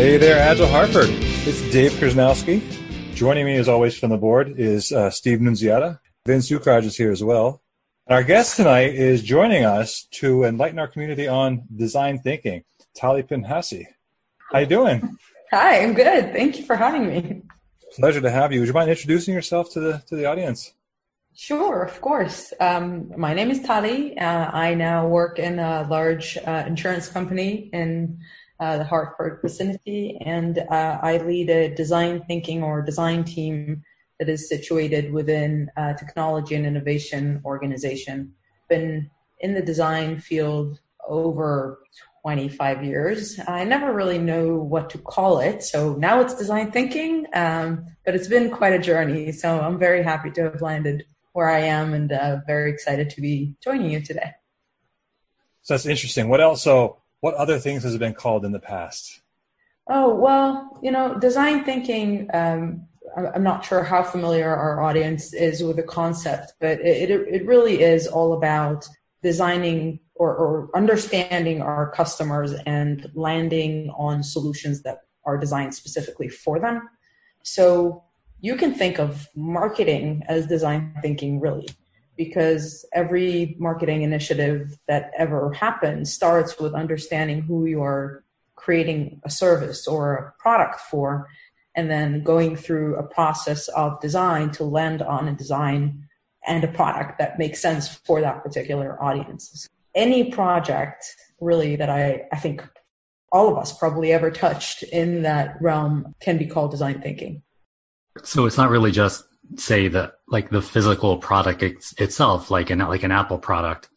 Hey there, Agile Hartford. It's Dave Krasnowski. Joining me, as always, from the board is uh, Steve Nunziata. Vince Zukraj is here as well. And our guest tonight is joining us to enlighten our community on design thinking. Tali Pinhasi. How you doing? Hi, I'm good. Thank you for having me. Pleasure to have you. Would you mind introducing yourself to the to the audience? Sure, of course. Um, my name is Tali. Uh, I now work in a large uh, insurance company in uh, the Hartford vicinity, and uh, I lead a design thinking or design team that is situated within a technology and innovation organization. Been in the design field over 25 years. I never really know what to call it, so now it's design thinking, um, but it's been quite a journey. So I'm very happy to have landed where I am, and uh, very excited to be joining you today. So that's interesting. What else? So what other things has it been called in the past? Oh, well, you know, design thinking, um, I'm not sure how familiar our audience is with the concept, but it, it, it really is all about designing or, or, understanding our customers and landing on solutions that are designed specifically for them. So you can think of marketing as design thinking, really because every marketing initiative that ever happens starts with understanding who you are creating a service or a product for and then going through a process of design to land on a design and a product that makes sense for that particular audience. Any project really that I, I think all of us probably ever touched in that realm can be called design thinking. So it's not really just say that like the physical product it's, itself, like an like an Apple product,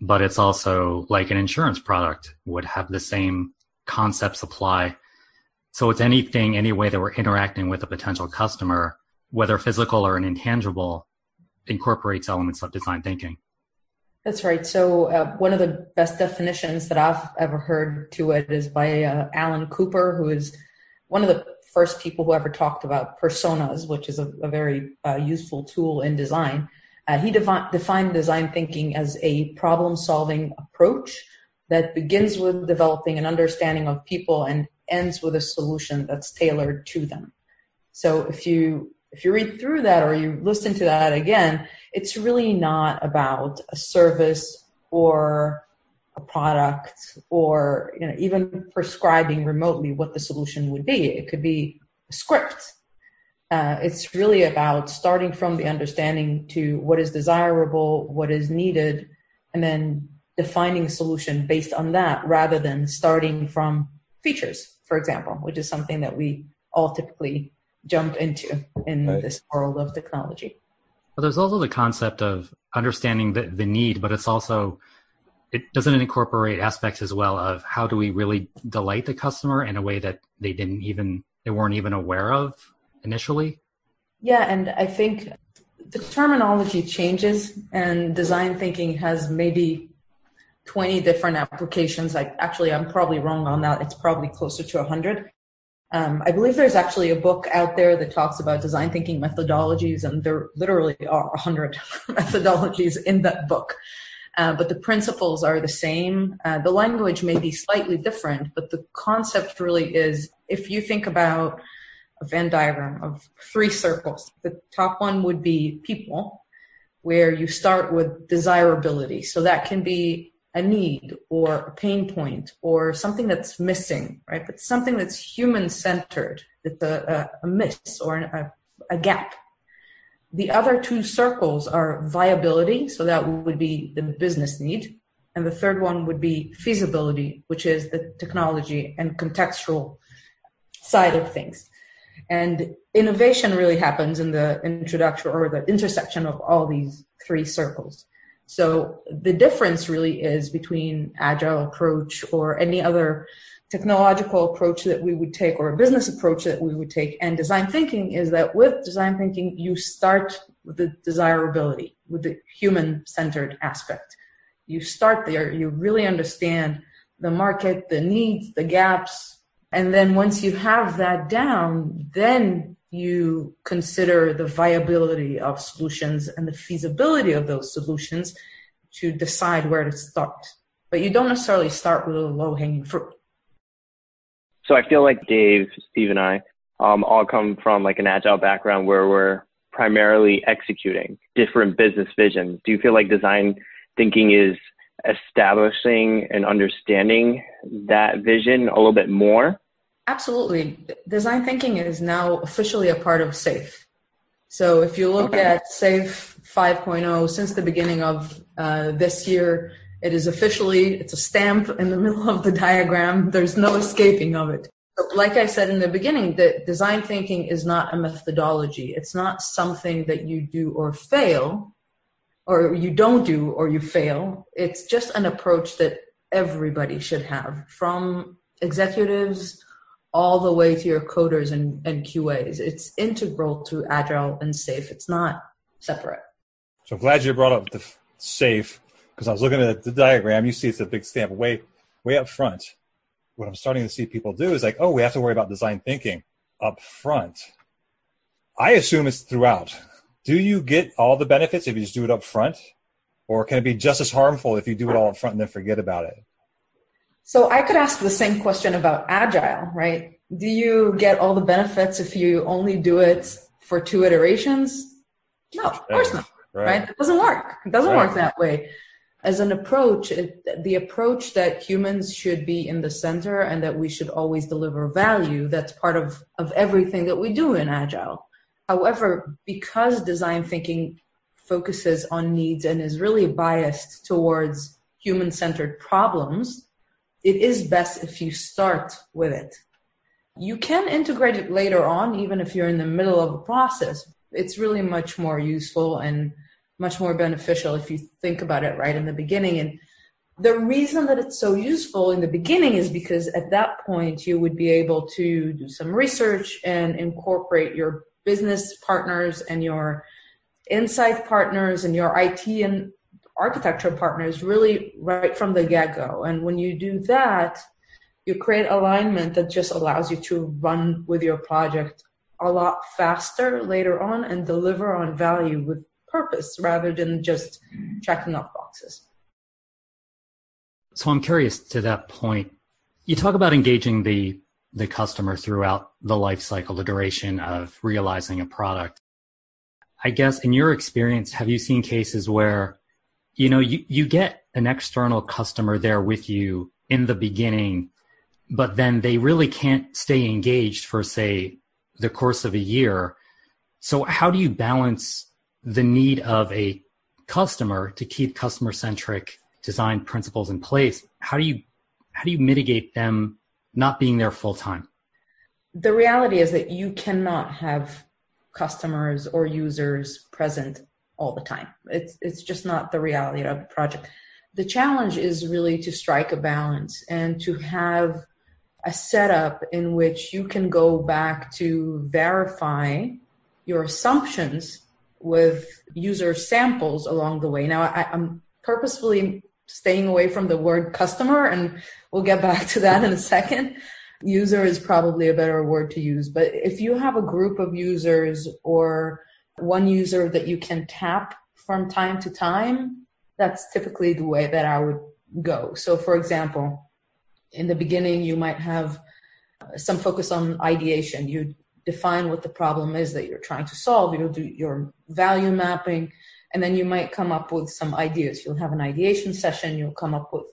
but it's also like an insurance product would have the same concepts apply. So it's anything, any way that we're interacting with a potential customer, whether physical or an intangible, incorporates elements of design thinking. That's right. So uh, one of the best definitions that I've ever heard to it is by uh, Alan Cooper, who is one of the first people who ever talked about personas, which is a, a very uh, useful tool in design. Uh, he defi- defined design thinking as a problem solving approach that begins with developing an understanding of people and ends with a solution that's tailored to them. So if you if you read through that or you listen to that again, it's really not about a service or a product or you know even prescribing remotely what the solution would be. It could be a script. Uh, it's really about starting from the understanding to what is desirable what is needed and then defining a solution based on that rather than starting from features for example which is something that we all typically jump into in right. this world of technology. Well, there's also the concept of understanding the, the need but it's also it doesn't incorporate aspects as well of how do we really delight the customer in a way that they didn't even they weren't even aware of initially? Yeah and i think the terminology changes and design thinking has maybe 20 different applications. Like actually i'm probably wrong on that. It's probably closer to 100 um, i believe there's actually a book out there that talks about design thinking methodologies and there literally are 100 methodologies in that book uh, but the principles are the same. Uh, the language may be slightly different, but the concept really is if you think about a Venn diagram of three circles, the top one would be people, where you start with desirability. So that can be a need or a pain point or something that's missing, right? But something that's human centered, that's a, a, a miss or a, a gap the other two circles are viability, so that would be the business need. And the third one would be feasibility, which is the technology and contextual side of things. And innovation really happens in the introduction or the intersection of all these three circles. So the difference really is between agile approach or any other technological approach that we would take or a business approach that we would take. And design thinking is that with design thinking you start with the desirability with the human centered aspect. You start there. You really understand the market the needs the gaps. And then once you have that down then you consider the viability of solutions and the feasibility of those solutions to decide where to start. But you don't necessarily start with a low hanging fruit So I feel like Dave, Steve, and I um, all come from like an agile background where we're primarily executing different business visions. Do you feel like design thinking is establishing and understanding that vision a little bit more? Absolutely. Design thinking is now officially a part of SAFe. So if you look okay. at SAFe 5.0, since the beginning of uh, this year, it is officially, it's a stamp in the middle of the diagram. There's no escaping of it. like I said in the beginning, that design thinking is not a methodology. It's not something that you do or fail, or you don't do or you fail. It's just an approach that everybody should have from executives all the way to your coders and, and QAs. It's integral to Agile and SAFe. It's not separate. So I'm glad you brought up the SAFe because I was looking at the diagram. You see it's a big stamp way, way up front. What I'm starting to see people do is like, oh, we have to worry about design thinking up front. I assume it's throughout. Do you get all the benefits if you just do it up front? Or can it be just as harmful if you do it all up front and then forget about it? So I could ask the same question about agile, right? Do you get all the benefits if you only do it for two iterations? No, of course not. Right. right? It doesn't work. It doesn't right. work that way. As an approach, it, the approach that humans should be in the center and that we should always deliver value, that's part of, of everything that we do in Agile. However, because design thinking focuses on needs and is really biased towards human centered problems, it is best if you start with it. You can integrate it later on, even if you're in the middle of a process. It's really much more useful and much more beneficial if you think about it right in the beginning. And the reason that it's so useful in the beginning is because at that point you would be able to do some research and incorporate your business partners and your insight partners and your IT and architecture partners really right from the get go. And when you do that, you create alignment that just allows you to run with your project a lot faster later on and deliver on value with purpose rather than just checking off boxes. So I'm curious to that point. You talk about engaging the the customer throughout the life cycle, the duration of realizing a product. I guess in your experience, have you seen cases where you know, you, you get an external customer there with you in the beginning, but then they really can't stay engaged for, say, the course of a year. So, how do you balance the need of a customer to keep customer centric design principles in place? How do you how do you mitigate them not being there full time? The reality is that you cannot have customers or users present all the time. It's it's just not the reality of the project. The challenge is really to strike a balance and to have a setup in which you can go back to verify your assumptions with user samples along the way. Now, I, am purposefully staying away from the word customer, and we'll get back to that in a second. User is probably a better word to use, but if you have a group of users or one user that you can tap from time to time, that's typically the way that I would go. So, for example, in the beginning, you might have some focus on ideation. You define what the problem is that you're trying to solve. You'll do your value mapping, and then you might come up with some ideas. You'll have an ideation session. You'll come up with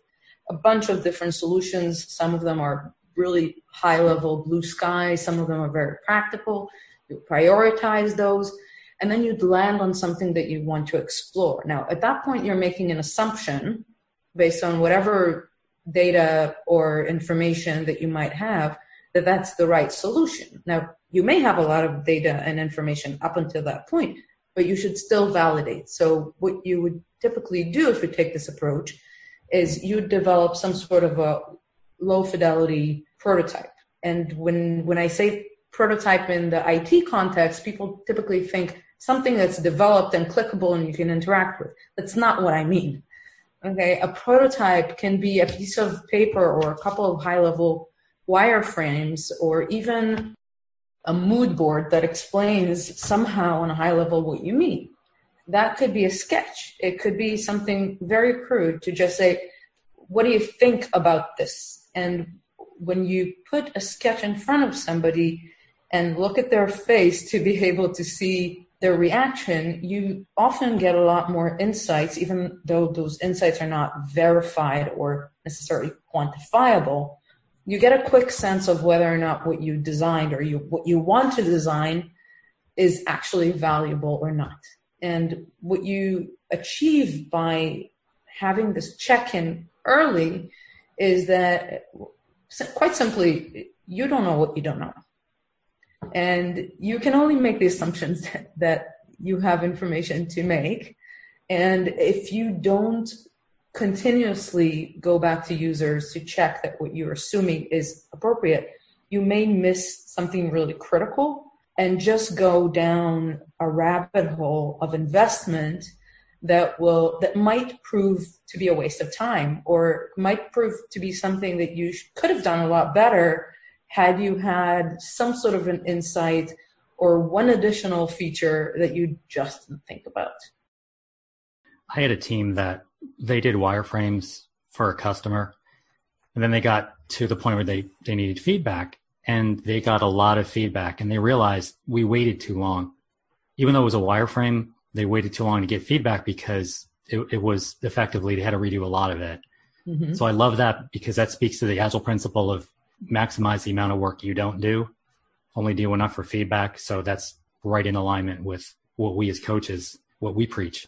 a bunch of different solutions. Some of them are really high level blue sky. Some of them are very practical. You prioritize those and then you'd land on something that you want to explore. Now, at that point, you're making an assumption based on whatever data or information that you might have that that's the right solution. Now, you may have a lot of data and information up until that point, but you should still validate. So, what you would typically do if you take this approach is you develop some sort of a low fidelity prototype. And when when I say prototype in the IT context, people typically think something that's developed and clickable and you can interact with. That's not what I mean. Okay, a prototype can be a piece of paper or a couple of high level wireframes or even a mood board that explains somehow on a high level what you mean. That could be a sketch. It could be something very crude to just say, what do you think about this? And when you put a sketch in front of somebody and look at their face to be able to see their reaction, you often get a lot more insights, even though those insights are not verified or necessarily quantifiable. You get a quick sense of whether or not what you designed or you, what you want to design is actually valuable or not. And what you achieve by having this check in early is that quite simply, you don't know what you don't know. And you can only make the assumptions that, that you have information to make. And if you don't continuously go back to users to check that what you're assuming is appropriate, you may miss something really critical and just go down a rabbit hole of investment that will that might prove to be a waste of time or might prove to be something that you could have done a lot better had you had some sort of an insight or one additional feature that you just didn't think about. I had a team that they did wireframes for a customer and then they got to the point where they they needed feedback and they got a lot of feedback and they realized we waited too long even though it was a wireframe they waited too long to get feedback because it, it was effectively they had to redo a lot of it. Mm-hmm. So I love that because that speaks to the agile principle of maximize the amount of work you don't do, only do enough for feedback. So that's right in alignment with what we as coaches, what we preach.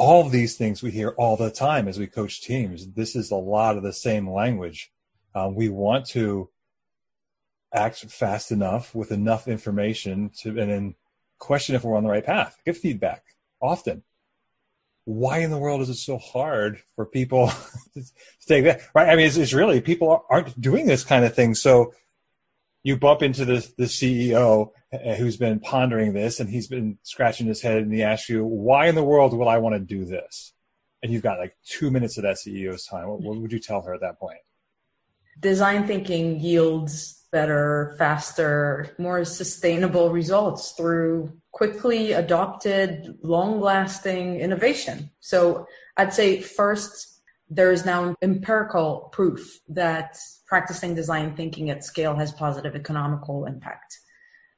All of these things we hear all the time as we coach teams. This is a lot of the same language. Um, we want to act fast enough with enough information to, and then question if we're on the right path, give feedback often. Why in the world is it so hard for people to take that? Right? I mean, it's, it's really people aren't doing this kind of thing. So you bump into the the CEO Uh, who's been pondering this, and he's been scratching his head, and he asks you, "Why in the world would I want to do this?" And you've got like two minutes of that CEO's time. What, what would you tell her at that point? Design thinking yields better, faster, more sustainable results through quickly adopted, long lasting innovation. So I'd say first, there is now empirical proof that practicing design thinking at scale has positive economical impact.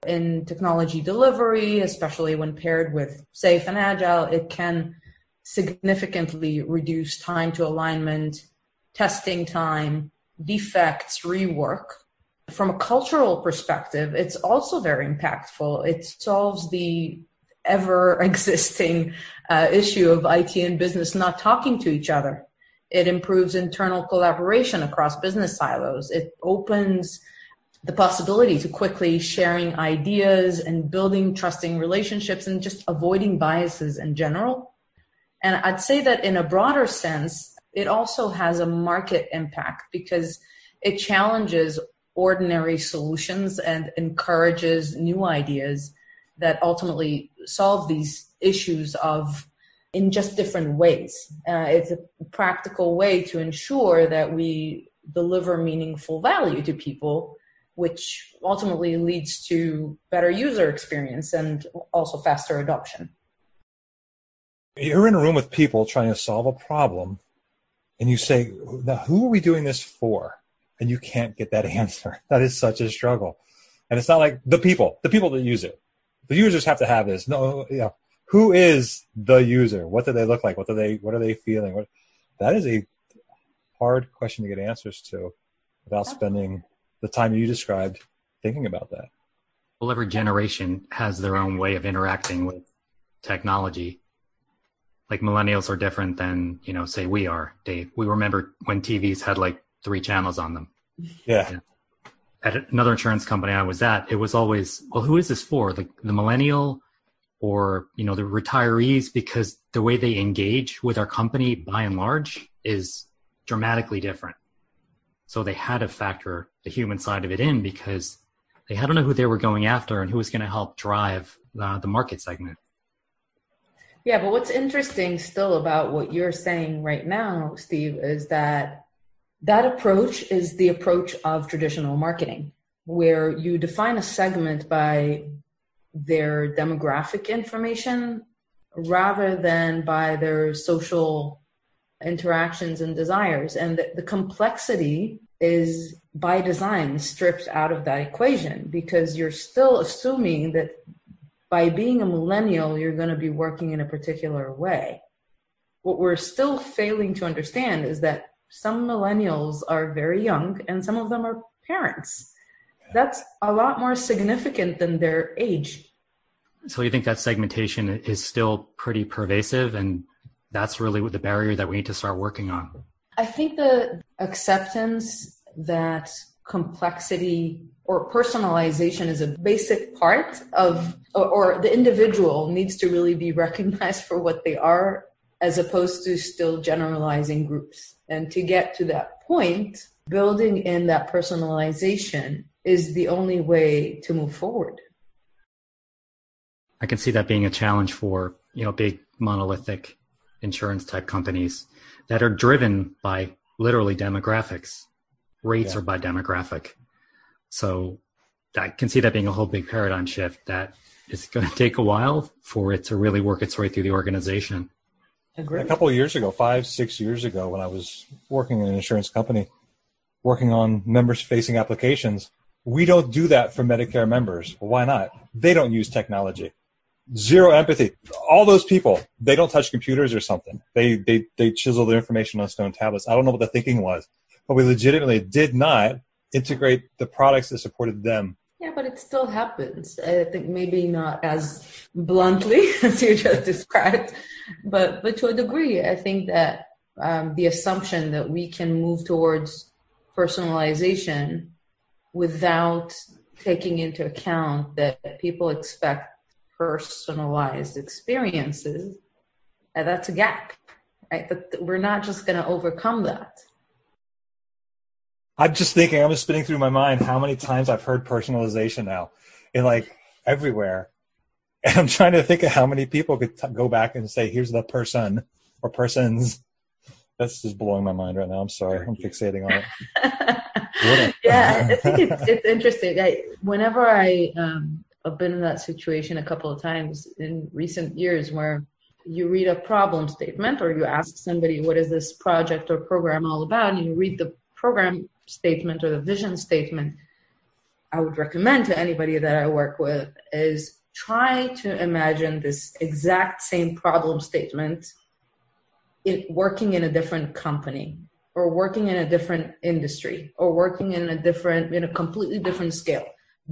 In technology delivery, especially when paired with SAFe and agile, it can significantly reduce time to alignment, testing time, defects, rework, from a cultural perspective, it's also very impactful. It solves the ever existing uh, issue of IT and business not talking to each other. It improves internal collaboration across business silos. It opens the possibility to quickly sharing ideas and building trusting relationships and just avoiding biases in general. And I'd say that in a broader sense, it also has a market impact because it challenges ordinary solutions and encourages new ideas that ultimately solve these issues of in just different ways. Uh, it's a practical way to ensure that we deliver meaningful value to people, which ultimately leads to better user experience and also faster adoption. You're in a room with people trying to solve a problem, and you say, Now, who are we doing this for? and you can't get that answer. That is such a struggle. And it's not like the people, the people that use it. The users have to have this. No, know, who is the user? What do they look like? What do they what are they feeling? What that is a hard question to get answers to without spending the time you described thinking about that. Well, every generation has their own way of interacting with technology. Like millennials are different than, you know, say we are, Dave. We remember when TVs had like three channels on them. Yeah. yeah. At another insurance company I was at, it was always, well, who is this for? The, the millennial or, you know, the retirees, because the way they engage with our company by and large is dramatically different. So they had to factor the human side of it in because they had to know who they were going after and who was going to help drive uh, the market segment. Yeah, but what's interesting still about what you're saying right now, Steve, is that that approach is the approach of traditional marketing, where you define a segment by their demographic information rather than by their social interactions and desires. And the, the complexity is by design stripped out of that equation because you're still assuming that by being a millennial, you're going to be working in a particular way. What we're still failing to understand is that some millennials are very young and some of them are parents. That's a lot more significant than their age. So you think that segmentation is still pretty pervasive and that's really the barrier that we need to start working on? I think the acceptance that complexity or personalization is a basic part of, or, or, the individual needs to really be recognized for what they are as opposed to still generalizing groups. And to get to that point, building in that personalization is the only way to move forward. I can see that being a challenge for, you know, big monolithic insurance type companies that are driven by literally demographics. Rates yeah. are by demographic. So I can see that being a whole big paradigm shift that is going to take a while for it to really work its way through the organization. Agreed. A couple of years ago, five, six years ago, when I was working in an insurance company, working on members facing applications, we don't do that for Medicare members. Well, why not? They don't use technology zero empathy. All those people, they don't touch computers or something. They they they chisel their information on stone tablets. I don't know what the thinking was, but we legitimately did not integrate the products that supported them. Yeah, but it still happens. I think maybe not as bluntly as you just described, but but to a degree, I think that um, the assumption that we can move towards personalization without taking into account that people expect personalized experiences, and that's a gap, right? But we're not just going to overcome that. I'm just thinking, I'm just spinning through my mind how many times I've heard personalization now in like everywhere. And I'm trying to think of how many people could t- go back and say, here's the person or persons. That's just blowing my mind right now. I'm sorry. I'm fixating on it. yeah, I think it's, it's interesting. I, whenever I um, I've been in that situation a couple of times in recent years where you read a problem statement or you ask somebody what is this project or program all about and you read the program statement or the vision statement i would recommend to anybody that i work with is try to imagine this exact same problem statement in working in a different company or working in a different industry or working in a different in a completely different scale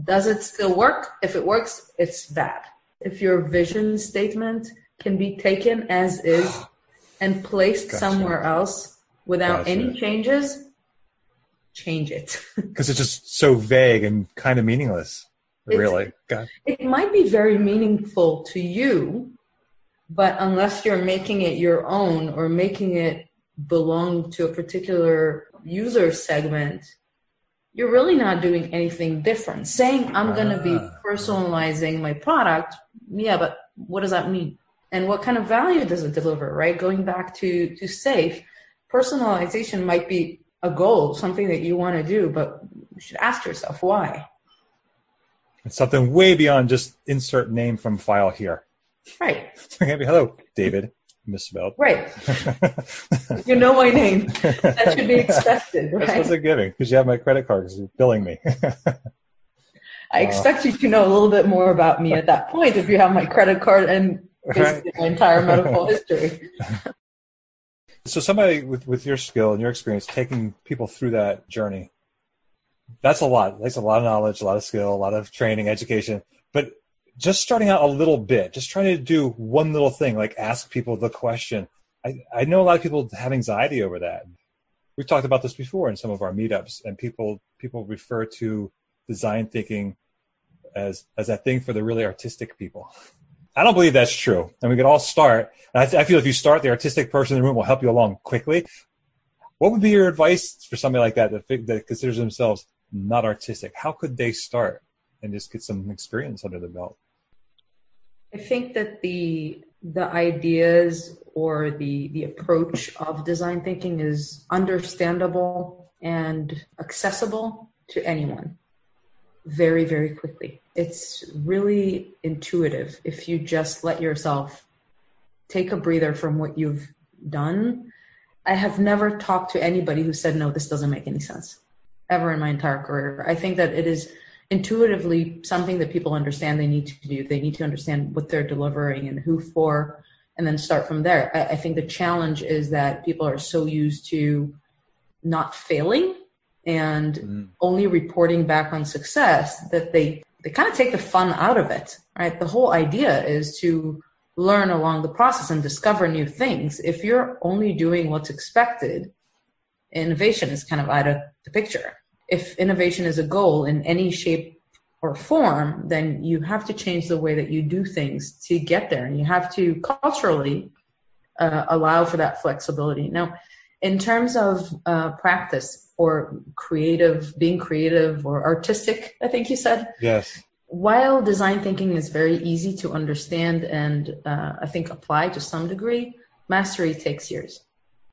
does it still work? If it works, it's bad. If your vision statement can be taken as is and placed gotcha. somewhere else without gotcha. any changes, change it. Because it's just so vague and kind of meaningless, really. It might be very meaningful to you, but unless you're making it your own or making it belong to a particular user segment, you're really not doing anything different. Saying I'm going to be ah. personalizing my product, yeah, but what does that mean? And what kind of value does it deliver, right? Going back to, to SAFe, personalization might be a goal, something that you want to do, but you should ask yourself why. It's something way beyond just insert name from file here. Right. Hello, David misspelled. Right. you know my name. That should be expected, right? That's what they're giving because you have my credit card because you're billing me. I uh, expect you to know a little bit more about me at that point if you have my credit card and right. my entire medical history. So somebody with, with your skill and your experience taking people through that journey, that's a lot. That's a lot of knowledge, a lot of skill, a lot of training, education. But just starting out a little bit, just trying to do one little thing, like ask people the question. I, I know a lot of people have anxiety over that. We've talked about this before in some of our meetups, and people people refer to design thinking as as that thing for the really artistic people. I don't believe that's true, and we could all start. I, th- I feel if you start, the artistic person in the room will help you along quickly. What would be your advice for somebody like that that, that considers themselves not artistic? How could they start and just get some experience under the belt? I think that the the ideas or the the approach of design thinking is understandable and accessible to anyone very very quickly. It's really intuitive if you just let yourself take a breather from what you've done. I have never talked to anybody who said no this doesn't make any sense. ever in my entire career. I think that it is intuitively something that people understand they need to do. They need to understand what they're delivering and who for, and then start from there. I, I think the challenge is that people are so used to not failing and mm. only reporting back on success that they they kind of take the fun out of it right? The whole idea is to learn along the process and discover new things. If you're only doing what's expected innovation is kind of out of the picture. If innovation is a goal in any shape or form then you have to change the way that you do things to get there and you have to culturally uh, allow for that flexibility. Now in terms of uh, practice or creative, being creative or artistic, I think you said. Yes. While design thinking is very easy to understand and uh, I think apply to some degree, mastery takes years.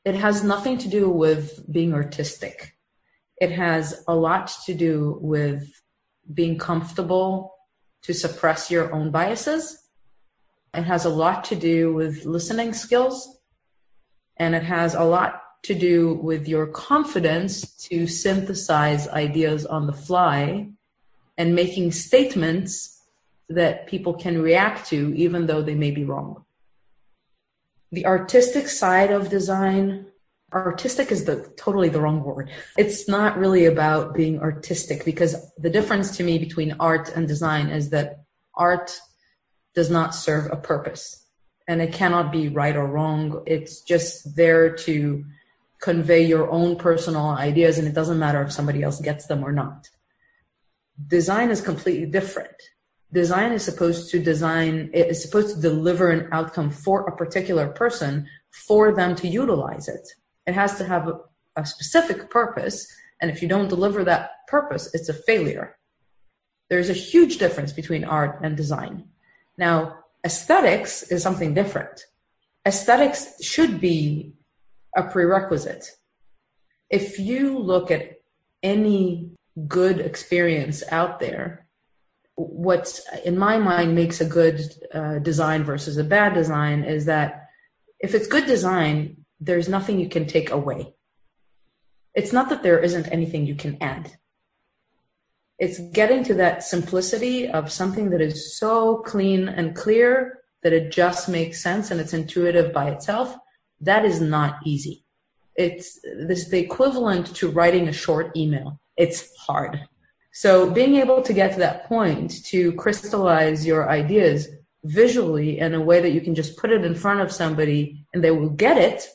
It has nothing to do with being artistic. It has a lot to do with being comfortable to suppress your own biases. It has a lot to do with listening skills. And it has a lot to do with your confidence to synthesize ideas on the fly and making statements that people can react to, even though they may be wrong. The artistic side of design, artistic is the totally the wrong word. It's not really about being artistic because the difference to me between art and design is that art does not serve a purpose and it cannot be right or wrong. It's just there to convey your own personal ideas and it doesn't matter if somebody else gets them or not. Design is completely different. Design is supposed to design, it is supposed to deliver an outcome for a particular person for them to utilize it. It has to have a, a specific purpose. And if you don't deliver that purpose, it's a failure. There's a huge difference between art and design. Now, aesthetics is something different. Aesthetics should be a prerequisite. If you look at any good experience out there, what in my mind makes a good uh, design versus a bad design is that if it's good design, there's nothing you can take away. It's not that there isn't anything you can add. It's getting to that simplicity of something that is so clean and clear that it just makes sense and it's intuitive by itself that is not easy. It's this the equivalent to writing a short email. It's hard. So being able to get to that point to crystallize your ideas visually in a way that you can just put it in front of somebody and they will get it,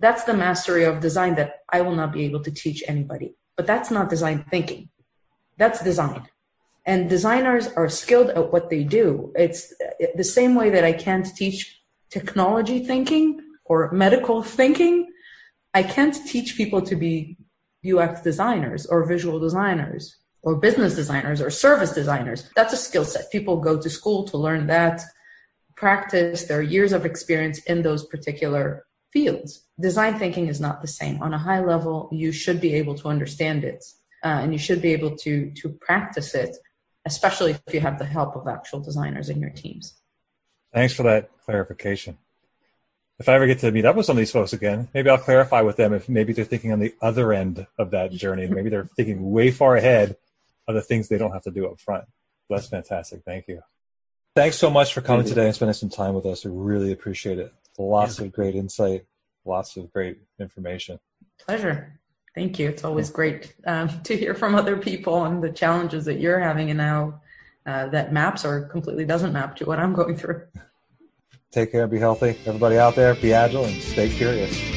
that's the mastery of design that I will not be able to teach anybody. But that's not design thinking. That's design. And designers are skilled at what they do. It's the same way that I can't teach technology thinking or medical thinking, I can't teach people to be UX designers or visual designers or business designers or service designers. That's a skill set. People go to school to learn that, practice their years of experience in those particular fields. Design thinking is not the same. On a high level, you should be able to understand it uh, and you should be able to, to practice it, especially if you have the help of actual designers in your teams. Thanks for that clarification if I ever get to meet up with some of these folks again, maybe I'll clarify with them if maybe they're thinking on the other end of that journey. Maybe they're thinking way far ahead of the things they don't have to do up front. That's fantastic. Thank you. Thanks so much for coming today and spending some time with us. We really appreciate it. Lots yeah. of great insight, lots of great information. Pleasure. Thank you. It's always great um, to hear from other people and the challenges that you're having and how uh, that maps or completely doesn't map to what I'm going through. Take care and be healthy. Everybody out there, be agile and stay curious.